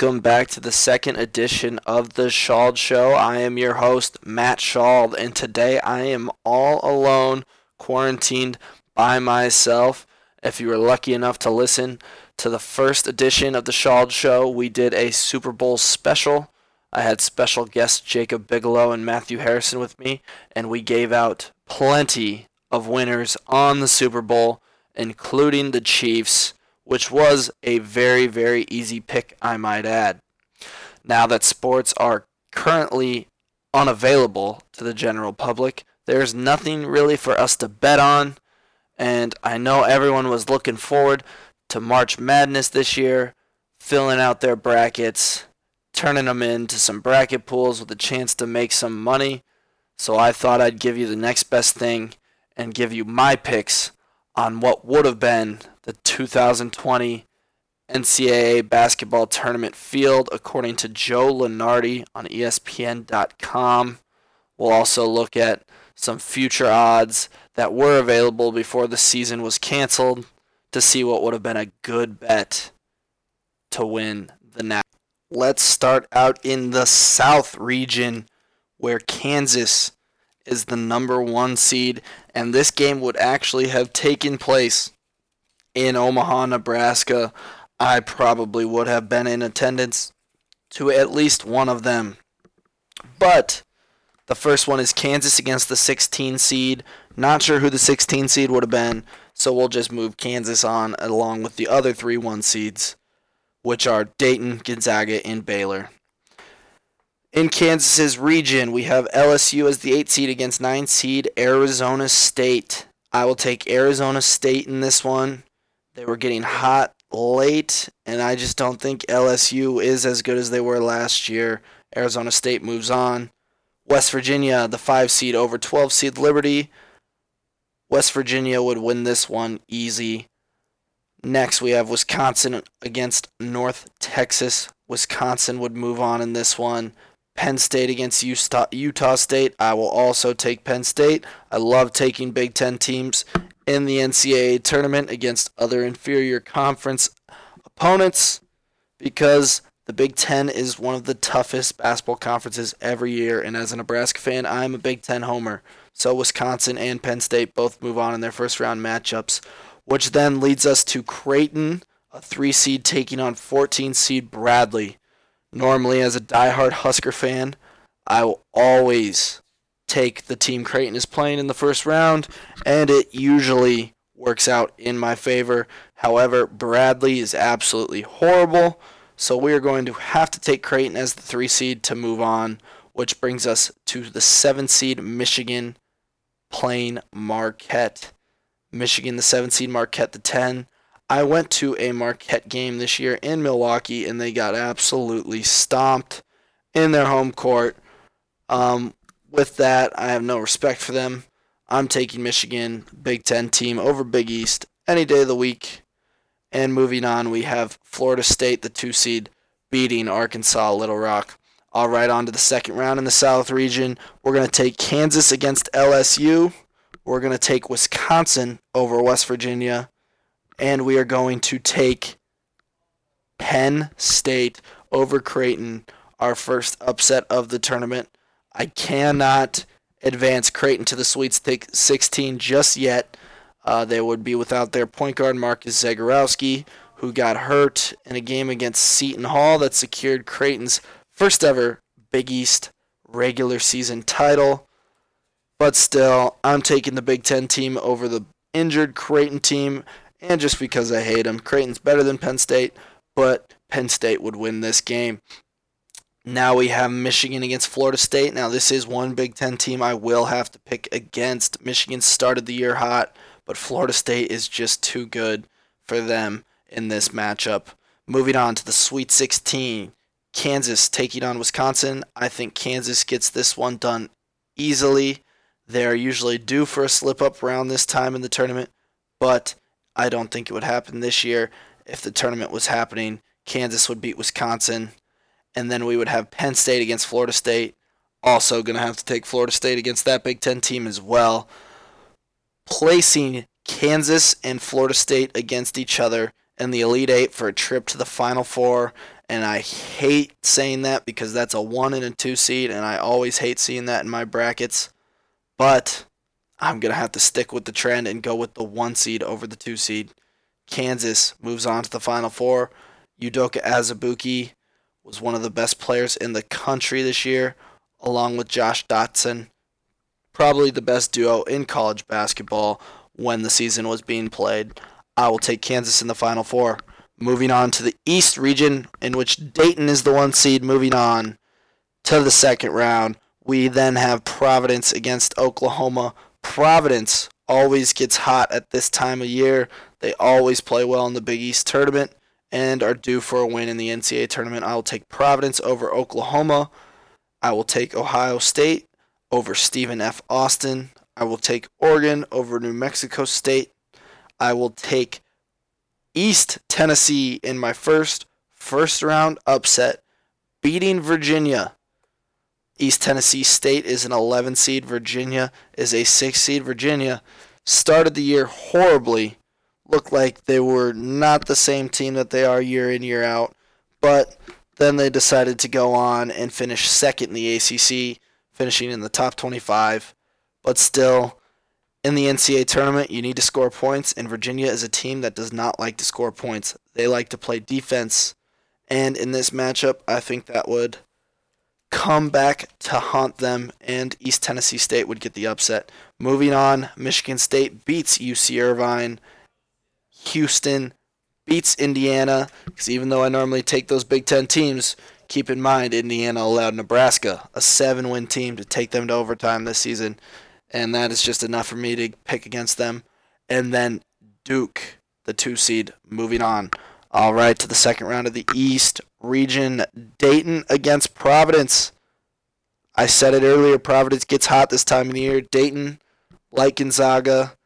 Welcome back to the second edition of the Shald Show. I am your host, Matt Shald, and today I am all alone, quarantined by myself. If you were lucky enough to listen to the first edition of the Shald Show, we did a Super Bowl special. I had special guests Jacob Bigelow and Matthew Harrison with me, and we gave out plenty of winners on the Super Bowl, including the Chiefs which was a very, very easy pick, I might add. Now that sports are currently unavailable to the general public, there's nothing really for us to bet on, and I know everyone was looking forward to March Madness this year, filling out their brackets, turning them into some bracket pools with a chance to make some money. So I thought I'd give you the next best thing and give you my picks on what would have been the 2020 NCAA basketball tournament field, according to Joe Lunardi on ESPN.com. We'll also look at some future odds that were available before the season was canceled to see what would have been a good bet to win the NCAA. Let's start out in the South region where Kansas is the number one seed, and this game would actually have taken place in Omaha, Nebraska, I probably would have been in attendance to at least one of them. But the first one is Kansas against the 16 seed. Not sure who the 16 seed would have been, so we'll just move Kansas on along with the other three 1 seeds, which are Dayton, Gonzaga, and Baylor. In Kansas's region, we have LSU as the 8 seed against 9 seed Arizona State. I will take Arizona State in this one. They were getting hot late, and I just don't think LSU is as good as they were last year. Arizona State moves on. West Virginia, the 5 seed over 12 seed Liberty. West Virginia would win this one easy. Next, we have Wisconsin against North Texas. Wisconsin would move on in this one. Penn State against Utah, State. I will also take Penn State. I love taking Big Ten teams in the NCAA tournament against other inferior conference opponents because the Big Ten is one of the toughest basketball conferences every year. And as a Nebraska fan, I'm a Big Ten homer. So Wisconsin and Penn State both move on in their first round matchups, which then leads us to Creighton, a three seed taking on 14 seed Bradley. Normally, as a diehard Husker fan, I will always take the team Creighton is playing in the first round, and it usually works out in my favor. However, Bradley is absolutely horrible, so we are going to have to take Creighton as the three seed to move on, which brings us to the seven seed Michigan playing Marquette. Michigan, the seven seed Marquette, the 10. I went to a Marquette game this year in Milwaukee, and they got absolutely stomped in their home court. Um, with that, I have no respect for them. I'm taking Michigan, Big Ten team, over Big East any day of the week. And moving on, we have Florida State, the two seed, beating Arkansas Little Rock. All right, on to the second round in the South region. We're going to take Kansas against LSU. We're going to take Wisconsin over West Virginia. And we are going to take Penn State over Creighton, our first upset of the tournament. I cannot advance Creighton to the Sweet 16 just yet. Uh, they would be without their point guard Marcus Zegarowski, who got hurt in a game against Seton Hall that secured Creighton's first ever Big East regular season title. But still, I'm taking the Big Ten team over the injured Creighton team, and just because I hate them, Creighton's better than Penn State, but Penn State would win this game. Now we have Michigan against Florida State. Now this is one Big Ten team I will have to pick against. Michigan started the year hot, but Florida State is just too good for them in this matchup. Moving on to the Sweet 16, Kansas taking on Wisconsin. I think Kansas gets this one done easily. They're usually due for a slip up around this time in the tournament, but I don't think it would happen this year. If the tournament was happening, Kansas would beat Wisconsin and then we would have Penn State against Florida State. Also, going to have to take Florida State against that Big Ten team as well. Placing Kansas and Florida State against each other in the Elite Eight for a trip to the Final Four. And I hate saying that because that's a one and a two seed, and I always hate seeing that in my brackets. But I'm going to have to stick with the trend and go with the one seed over the two seed. Kansas moves on to the Final Four. Udoka Azubuike was one of the best players in the country this year, along with Josh Dotson. Probably the best duo in college basketball when the season was being played. I will take Kansas in the Final Four. Moving on to the East region, in which Dayton is the one seed. Moving on to the second round, we then have Providence against Oklahoma. Providence always gets hot at this time of year. They always play well in the Big East tournament and are due for a win in the NCAA tournament. I will take Providence over Oklahoma. I will take Ohio State over Stephen F. Austin. I will take Oregon over New Mexico State. I will take East Tennessee in my first first round upset, beating Virginia. East Tennessee State is an 11 seed. Virginia is a 6 seed. Virginia started the year horribly looked like they were not the same team that they are year in, year out. But then they decided to go on and finish second in the ACC, finishing in the top 25. But still, in the NCAA tournament, you need to score points, and Virginia is a team that does not like to score points. They like to play defense. And in this matchup, I think that would come back to haunt them, and East Tennessee State would get the upset. Moving on, Michigan State beats UC Irvine Houston beats Indiana. Because even though I normally take those Big Ten teams, keep in mind Indiana allowed Nebraska, a seven win team, to take them to overtime this season. And that is just enough for me to pick against them. And then Duke, the two seed, moving on. All right, to the second round of the East region. Dayton against Providence. I said it earlier, Providence gets hot this time of year. Dayton, like Gonzaga,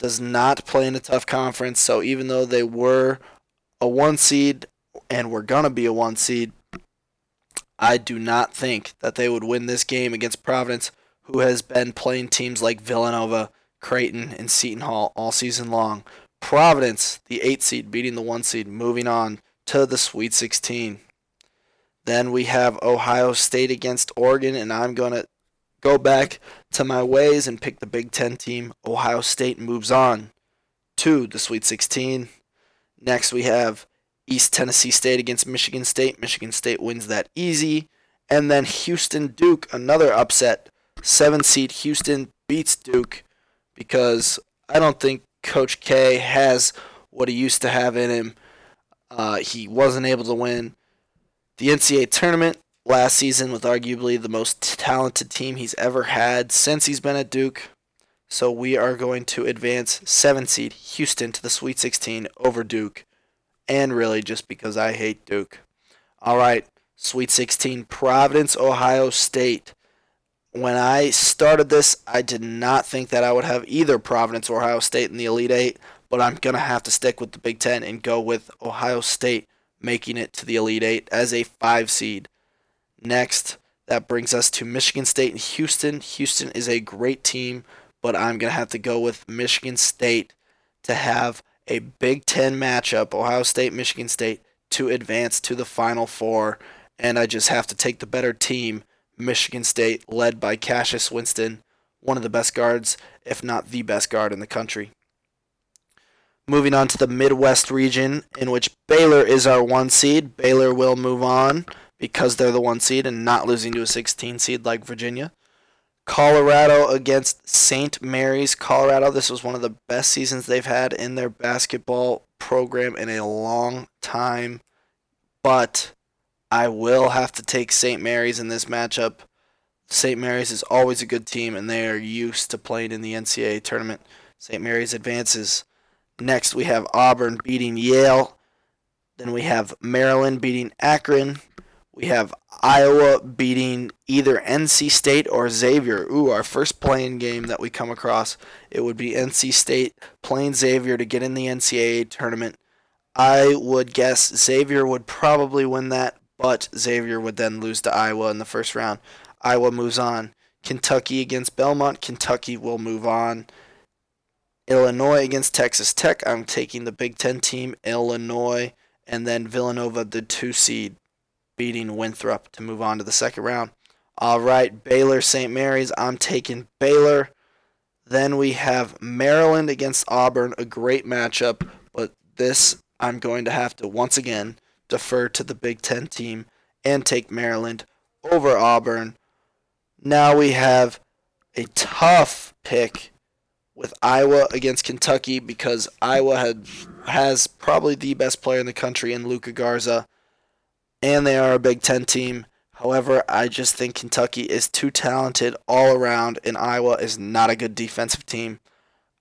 does not play in a tough conference. So even though they were a one seed and were going to be a one seed, I do not think that they would win this game against Providence, who has been playing teams like Villanova, Creighton, and Seton Hall all season long. Providence, the eight seed, beating the one seed, moving on to the Sweet 16. Then we have Ohio State against Oregon, and I'm going to go back to my ways and pick the Big Ten team. Ohio State moves on to the Sweet 16. Next, we have East Tennessee State against Michigan State. Michigan State wins that easy. And then Houston Duke, another upset. Seven seed Houston beats Duke because I don't think Coach K has what he used to have in him. Uh, he wasn't able to win the NCAA tournament last season with arguably the most talented team he's ever had since he's been at Duke. So we are going to advance 7 seed Houston to the Sweet 16 over Duke. And really just because I hate Duke. All right, Sweet 16 Providence, Ohio State. When I started this, I did not think that I would have either Providence or Ohio State in the Elite 8, but I'm going to have to stick with the Big 10 and go with Ohio State making it to the Elite 8 as a 5 seed. Next, that brings us to Michigan State and Houston. Houston is a great team, but I'm going to have to go with Michigan State to have a Big Ten matchup, Ohio State, Michigan State, to advance to the Final Four. And I just have to take the better team, Michigan State, led by Cassius Winston, one of the best guards, if not the best guard in the country. Moving on to the Midwest region, in which Baylor is our one seed. Baylor will move on because they're the one seed and not losing to a 16 seed like Virginia. Colorado against St. Mary's. Colorado, this was one of the best seasons they've had in their basketball program in a long time. But I will have to take St. Mary's in this matchup. St. Mary's is always a good team, and they are used to playing in the NCAA tournament. St. Mary's advances. Next, we have Auburn beating Yale. Then we have Maryland beating Akron. We have Iowa beating either NC State or Xavier. Ooh, our first play-in game that we come across. It would be NC State playing Xavier to get in the NCAA tournament. I would guess Xavier would probably win that, but Xavier would then lose to Iowa in the first round. Iowa moves on. Kentucky against Belmont. Kentucky will move on. Illinois against Texas Tech. I'm taking the Big Ten team, Illinois, and then Villanova, the two seed, beating Winthrop to move on to the second round. All right, Baylor, St. Mary's. I'm taking Baylor. Then we have Maryland against Auburn, a great matchup, but this I'm going to have to once again defer to the Big Ten team and take Maryland over Auburn. Now we have a tough pick with Iowa against Kentucky because Iowa had has probably the best player in the country in Luka Garza, and they are a Big Ten team. However, I just think Kentucky is too talented all around, and Iowa is not a good defensive team.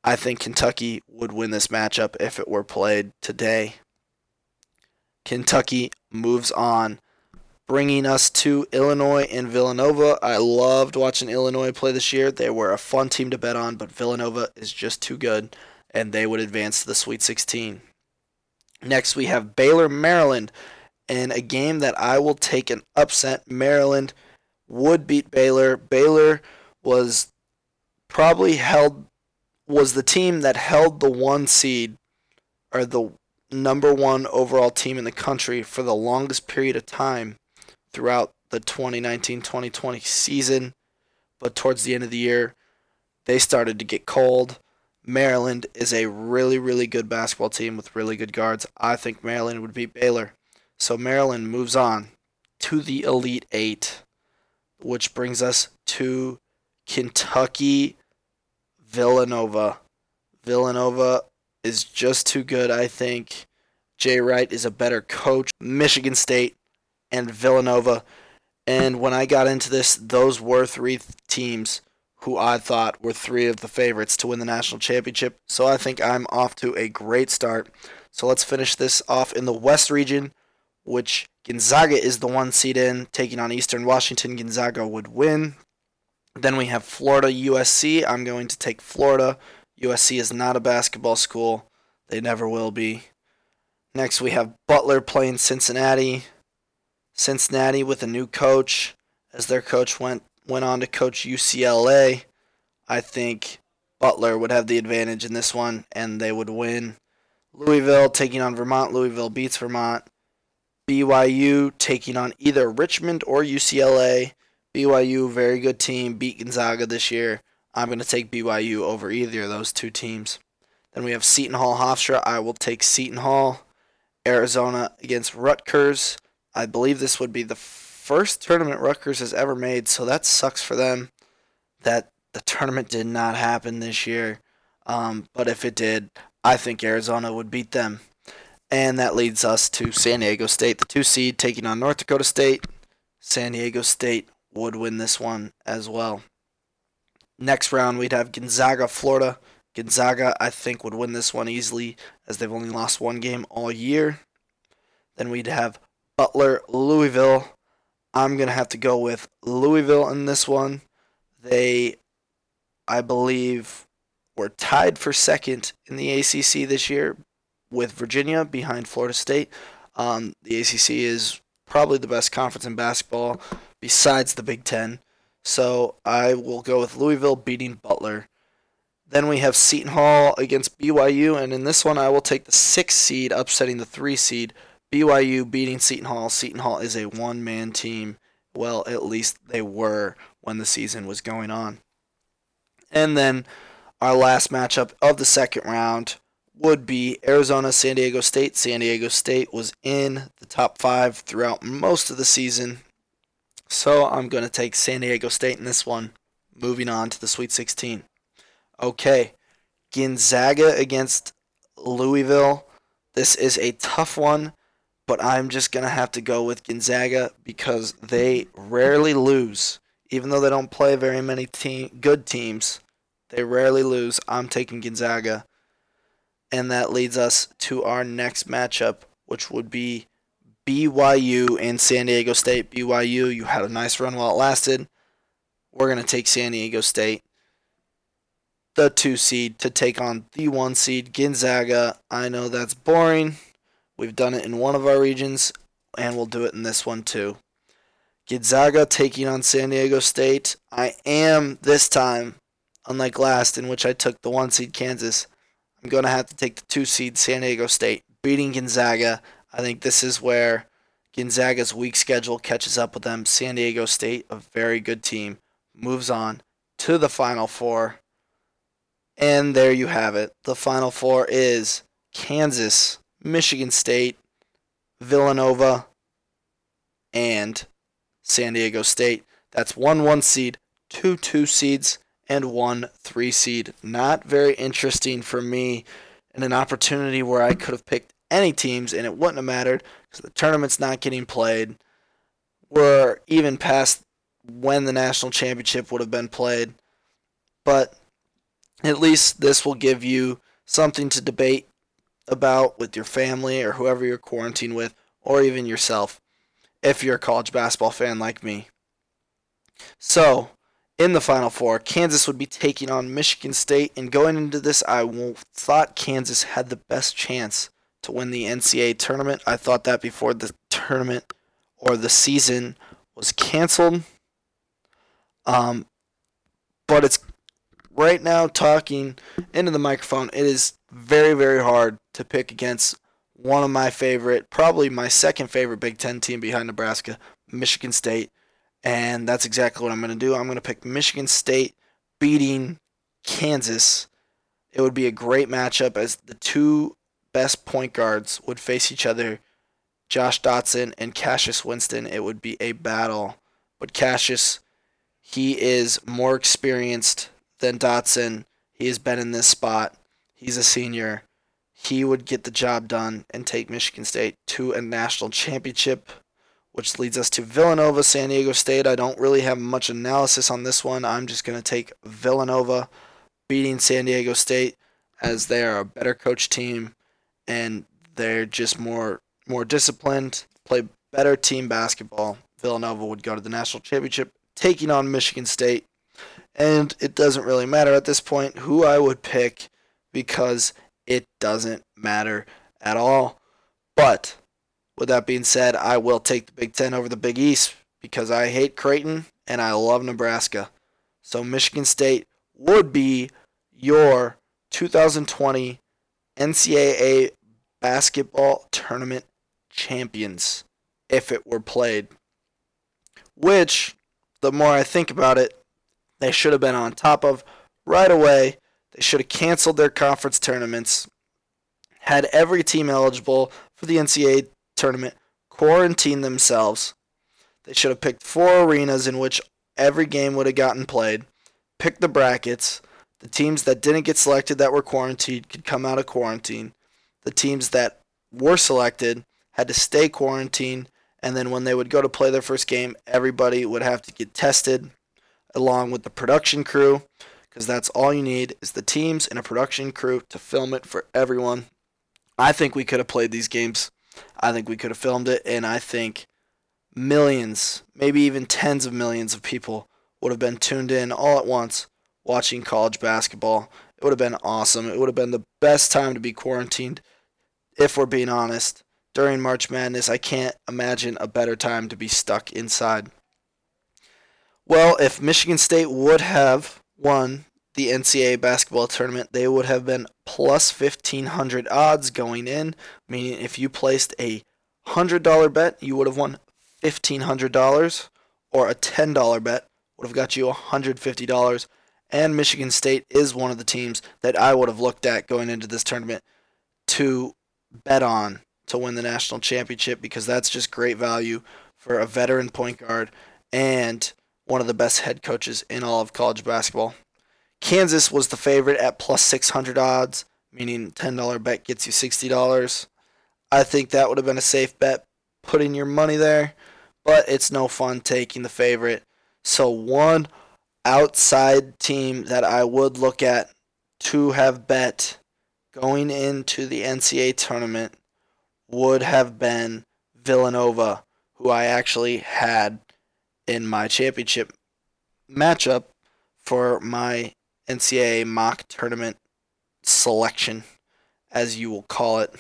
I think Kentucky would win this matchup if it were played today. Kentucky moves on, bringing us to Illinois and Villanova. I loved watching Illinois play this year. They were a fun team to bet on, but Villanova is just too good, and they would advance to the Sweet 16. Next, we have Baylor, Maryland, and a game that I will take an upset. Maryland would beat Baylor. Baylor was probably held was the team that held the one seed or the number one overall team in the country for the longest period of time throughout the 2019 2020 season. But towards the end of the year, they started to get cold. Maryland is a really, really good basketball team with really good guards. I think Maryland would beat Baylor. So Maryland moves on to the Elite Eight, which brings us to Kentucky Villanova. Villanova is just too good, I think. Jay Wright is a better coach. Michigan State and Villanova. And when I got into this, those were three teams who I thought were three of the favorites to win the national championship. So I think I'm off to a great start. So let's finish this off in the West region, which Gonzaga is the one seed in, taking on Eastern Washington. Gonzaga would win. Then we have Florida USC. I'm going to take Florida. USC is not a basketball school. They never will be. Next, we have Butler playing Cincinnati. Cincinnati with a new coach, as their coach went went on to coach UCLA. I think Butler would have the advantage in this one, and they would win. Louisville taking on Vermont. Louisville beats Vermont. BYU taking on either Richmond or UCLA. BYU, very good team, beat Gonzaga this year. I'm going to take BYU over either of those two teams. Then we have Seton Hall Hofstra. I will take Seton Hall. Arizona against Rutgers. I believe this would be the first tournament Rutgers has ever made, so that sucks for them that the tournament did not happen this year. Um, but if it did, I think Arizona would beat them. And that leads us to San Diego State, the two seed, taking on North Dakota State. San Diego State would win this one as well. Next round, we'd have Gonzaga, Florida. Gonzaga, I think, would win this one easily as they've only lost one game all year. Then we'd have Butler, Louisville. I'm going to have to go with Louisville in this one. They, I believe, were tied for second in the ACC this year with Virginia behind Florida State. Um, the ACC is probably the best conference in basketball besides the Big Ten. So I will go with Louisville beating Butler. Then we have Seton Hall against BYU, and in this one I will take the six seed upsetting the three seed. BYU beating Seton Hall. Seton Hall is a one man team. Well, at least they were when the season was going on. And then our last matchup of the second round would be Arizona San Diego State. San Diego State was in the top five throughout most of the season. So I'm going to take San Diego State in this one. Moving on to the Sweet 16. Okay, Gonzaga against Louisville. This is a tough one, but I'm just going to have to go with Gonzaga because they rarely lose. Even though they don't play very many team, good teams, they rarely lose. I'm taking Gonzaga. And that leads us to our next matchup, which would be BYU and San Diego State. BYU, you had a nice run while it lasted. We're going to take San Diego State the two seed to take on the one seed Gonzaga. I know that's boring. We've done it in one of our regions, and we'll do it in this one too. Gonzaga taking on San Diego State. I am this time, unlike last, in which I took the one seed Kansas. I'm going to have to take the two seed San Diego State beating Gonzaga. I think this is where Gonzaga's weak schedule catches up with them. San Diego State, a very good team, moves on to the Final Four. And there you have it. The Final Four is Kansas, Michigan State, Villanova, and San Diego State. That's one one seed, two two seeds, and one three seed. Not very interesting for me and an opportunity where I could have picked any teams and it wouldn't have mattered because the tournament's not getting played. We're even past when the national championship would have been played. But at least this will give you something to debate about with your family or whoever you're quarantined with, or even yourself, if you're a college basketball fan like me. So, in the Final Four, Kansas would be taking on Michigan State, and going into this, I thought Kansas had the best chance to win the NCAA tournament. I thought that before the tournament or the season was canceled. Um, but it's right now talking into the microphone. It is very, very hard to pick against one of my favorite, probably my second favorite Big Ten team behind Nebraska, Michigan State. And that's exactly what I'm going to do. I'm going to pick Michigan State beating Kansas. It would be a great matchup as the two best point guards would face each other Josh Dotson and Cassius Winston. It would be a battle. But Cassius, he is more experienced than Dotson. He has been in this spot. He's a senior. He would get the job done and take Michigan State to a national championship which leads us to Villanova, San Diego State. I don't really have much analysis on this one. I'm just going to take Villanova beating San Diego State as they are a better coach team and they're just more more disciplined, play better team basketball. Villanova would go to the national championship taking on Michigan State. And it doesn't really matter at this point who I would pick because it doesn't matter at all. But with that being said, I will take the Big Ten over the Big East because I hate Creighton and I love Nebraska. So Michigan State would be your 2020 NCAA basketball tournament champions if it were played. Which, the more I think about it, they should have been on top of right away. They should have canceled their conference tournaments, had every team eligible for the NCAA tournament quarantine themselves. They should have picked four arenas in which every game would have gotten played, pick the brackets. The teams that didn't get selected that were quarantined could come out of quarantine. The teams that were selected had to stay quarantined, and then when they would go to play their first game, everybody would have to get tested along with the production crew because that's all you need is the teams and a production crew to film it for everyone. I think we could have played these games I think we could have filmed it, and I think millions, maybe even tens of millions of people would have been tuned in all at once watching college basketball. It would have been awesome. It would have been the best time to be quarantined, if we're being honest. During March Madness, I can't imagine a better time to be stuck inside. Well, if Michigan State would have won the NCAA basketball tournament, they would have been plus 1500 odds going in, meaning if you placed a $100 bet, you would have won $1,500, or a $10 bet would have got you $150. And Michigan State is one of the teams that I would have looked at going into this tournament to bet on to win the national championship because that's just great value for a veteran point guard and one of the best head coaches in all of college basketball. Kansas was the favorite at plus 600 odds, meaning $10 bet gets you $60. I think that would have been a safe bet putting your money there, but it's no fun taking the favorite. So, one outside team that I would look at to have bet going into the NCAA tournament would have been Villanova, who I actually had in my championship matchup for my NCAA mock tournament selection, as you will call it.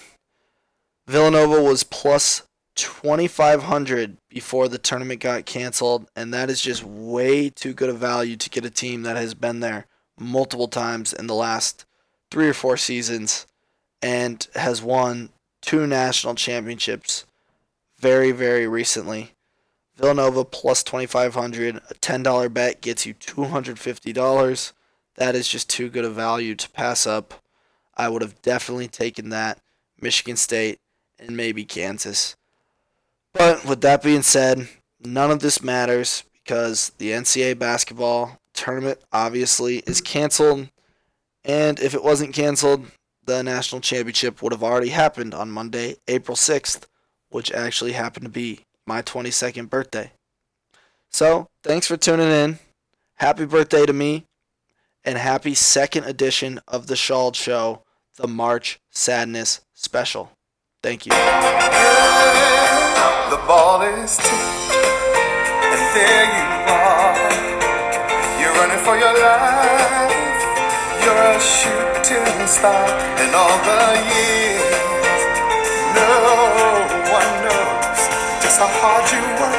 Villanova was plus 2,500 before the tournament got canceled, and that is just way too good a value to get a team that has been there multiple times in the last three or four seasons and has won two national championships very, very recently. Villanova plus 2500 a $10 bet gets you $250. That is just too good a value to pass up. I would have definitely taken that. Michigan State and maybe Kansas. But with that being said, none of this matters because the NCAA basketball tournament obviously is canceled. And if it wasn't canceled, the national championship would have already happened on Monday, April 6th, which actually happened to be my 22nd birthday. So, thanks for tuning in. Happy birthday to me, and happy second edition of the Shald Show, the March Sadness Special. Thank you. The ball is and there you are. You're running for your life. You're a shooting star, and all the years, no one knows just how hard you work